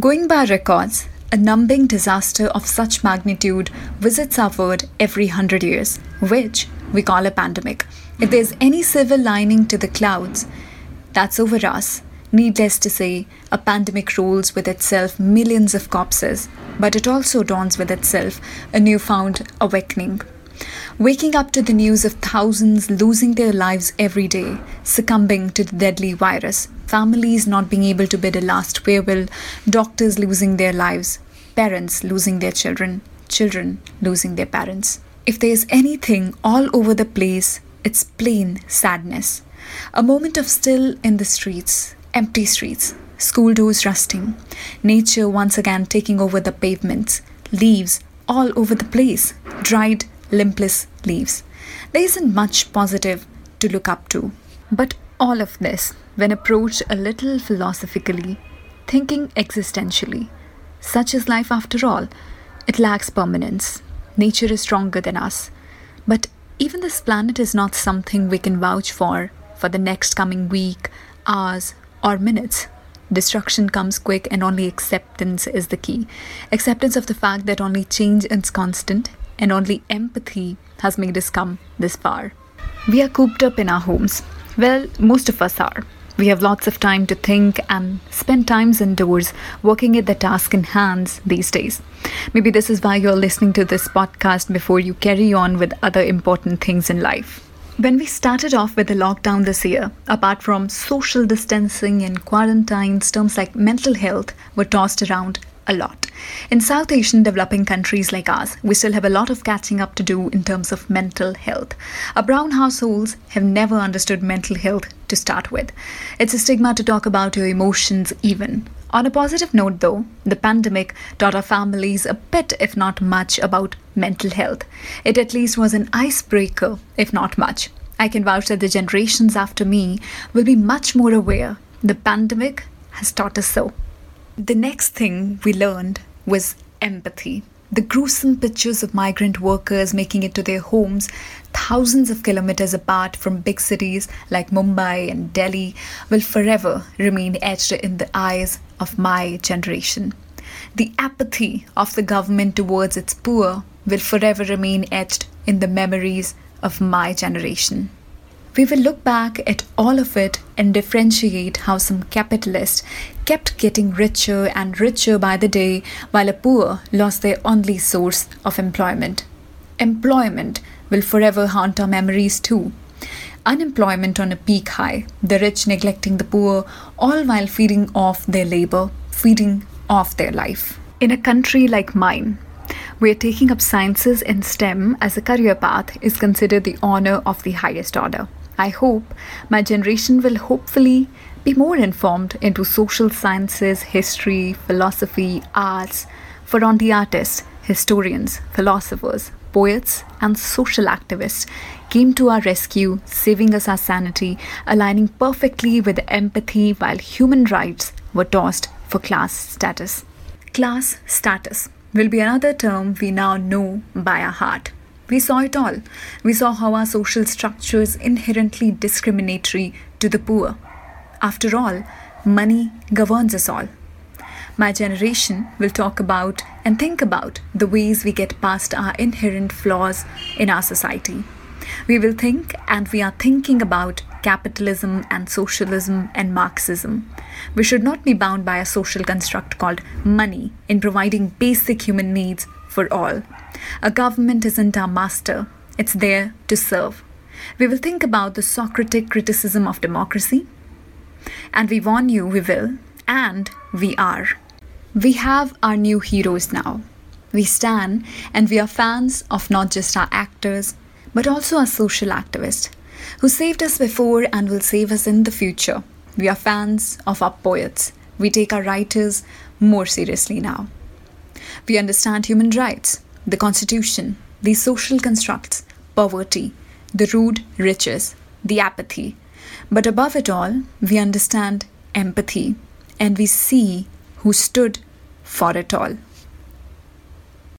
Going by records, a numbing disaster of such magnitude visits our world every hundred years, which we call a pandemic. If there's any silver lining to the clouds, that's over us. Needless to say, a pandemic rolls with itself millions of corpses, but it also dawns with itself a newfound awakening. Waking up to the news of thousands losing their lives every day, succumbing to the deadly virus, families not being able to bid a last farewell, doctors losing their lives, parents losing their children, children losing their parents. If there's anything all over the place, it's plain sadness. A moment of still in the streets, empty streets, school doors rusting, nature once again taking over the pavements, leaves all over the place, dried, limpless leaves. There isn't much positive to look up to. But all of this, when approached a little philosophically, thinking existentially, such is life after all, it lacks permanence. Nature is stronger than us. But even this planet is not something we can vouch for for the next coming week, hours, or minutes. Destruction comes quick, and only acceptance is the key. Acceptance of the fact that only change is constant, and only empathy has made us come this far. We are cooped up in our homes. Well, most of us are. We have lots of time to think and spend times indoors working at the task in hands these days. Maybe this is why you're listening to this podcast before you carry on with other important things in life. When we started off with the lockdown this year, apart from social distancing and quarantines, terms like mental health were tossed around a lot. In South Asian developing countries like ours, we still have a lot of catching up to do in terms of mental health. Our brown households have never understood mental health to start with. It's a stigma to talk about your emotions, even. On a positive note, though, the pandemic taught our families a bit, if not much, about mental health. It at least was an icebreaker, if not much. I can vouch that the generations after me will be much more aware. The pandemic has taught us so. The next thing we learned was empathy. The gruesome pictures of migrant workers making it to their homes thousands of kilometers apart from big cities like Mumbai and Delhi will forever remain etched in the eyes of my generation. The apathy of the government towards its poor will forever remain etched in the memories of my generation. We will look back at all of it and differentiate how some capitalists kept getting richer and richer by the day while a poor lost their only source of employment. Employment will forever haunt our memories too. Unemployment on a peak high, the rich neglecting the poor, all while feeding off their labor, feeding off their life. In a country like mine, where taking up sciences and STEM as a career path is considered the honor of the highest order. I hope my generation will hopefully be more informed into social sciences, history, philosophy, arts, for on the artists, historians, philosophers, poets, and social activists came to our rescue, saving us our sanity, aligning perfectly with empathy while human rights were tossed for class status. Class status will be another term we now know by our heart. We saw it all. We saw how our social structure is inherently discriminatory to the poor. After all, money governs us all. My generation will talk about and think about the ways we get past our inherent flaws in our society. We will think and we are thinking about capitalism and socialism and Marxism. We should not be bound by a social construct called money in providing basic human needs for all. A government isn't our master, it's there to serve. We will think about the Socratic criticism of democracy, and we warn you we will, and we are. We have our new heroes now. We stand and we are fans of not just our actors, but also our social activists who saved us before and will save us in the future. We are fans of our poets. We take our writers more seriously now. We understand human rights, the constitution, the social constructs, poverty, the rude riches, the apathy. But above it all, we understand empathy and we see who stood for it all.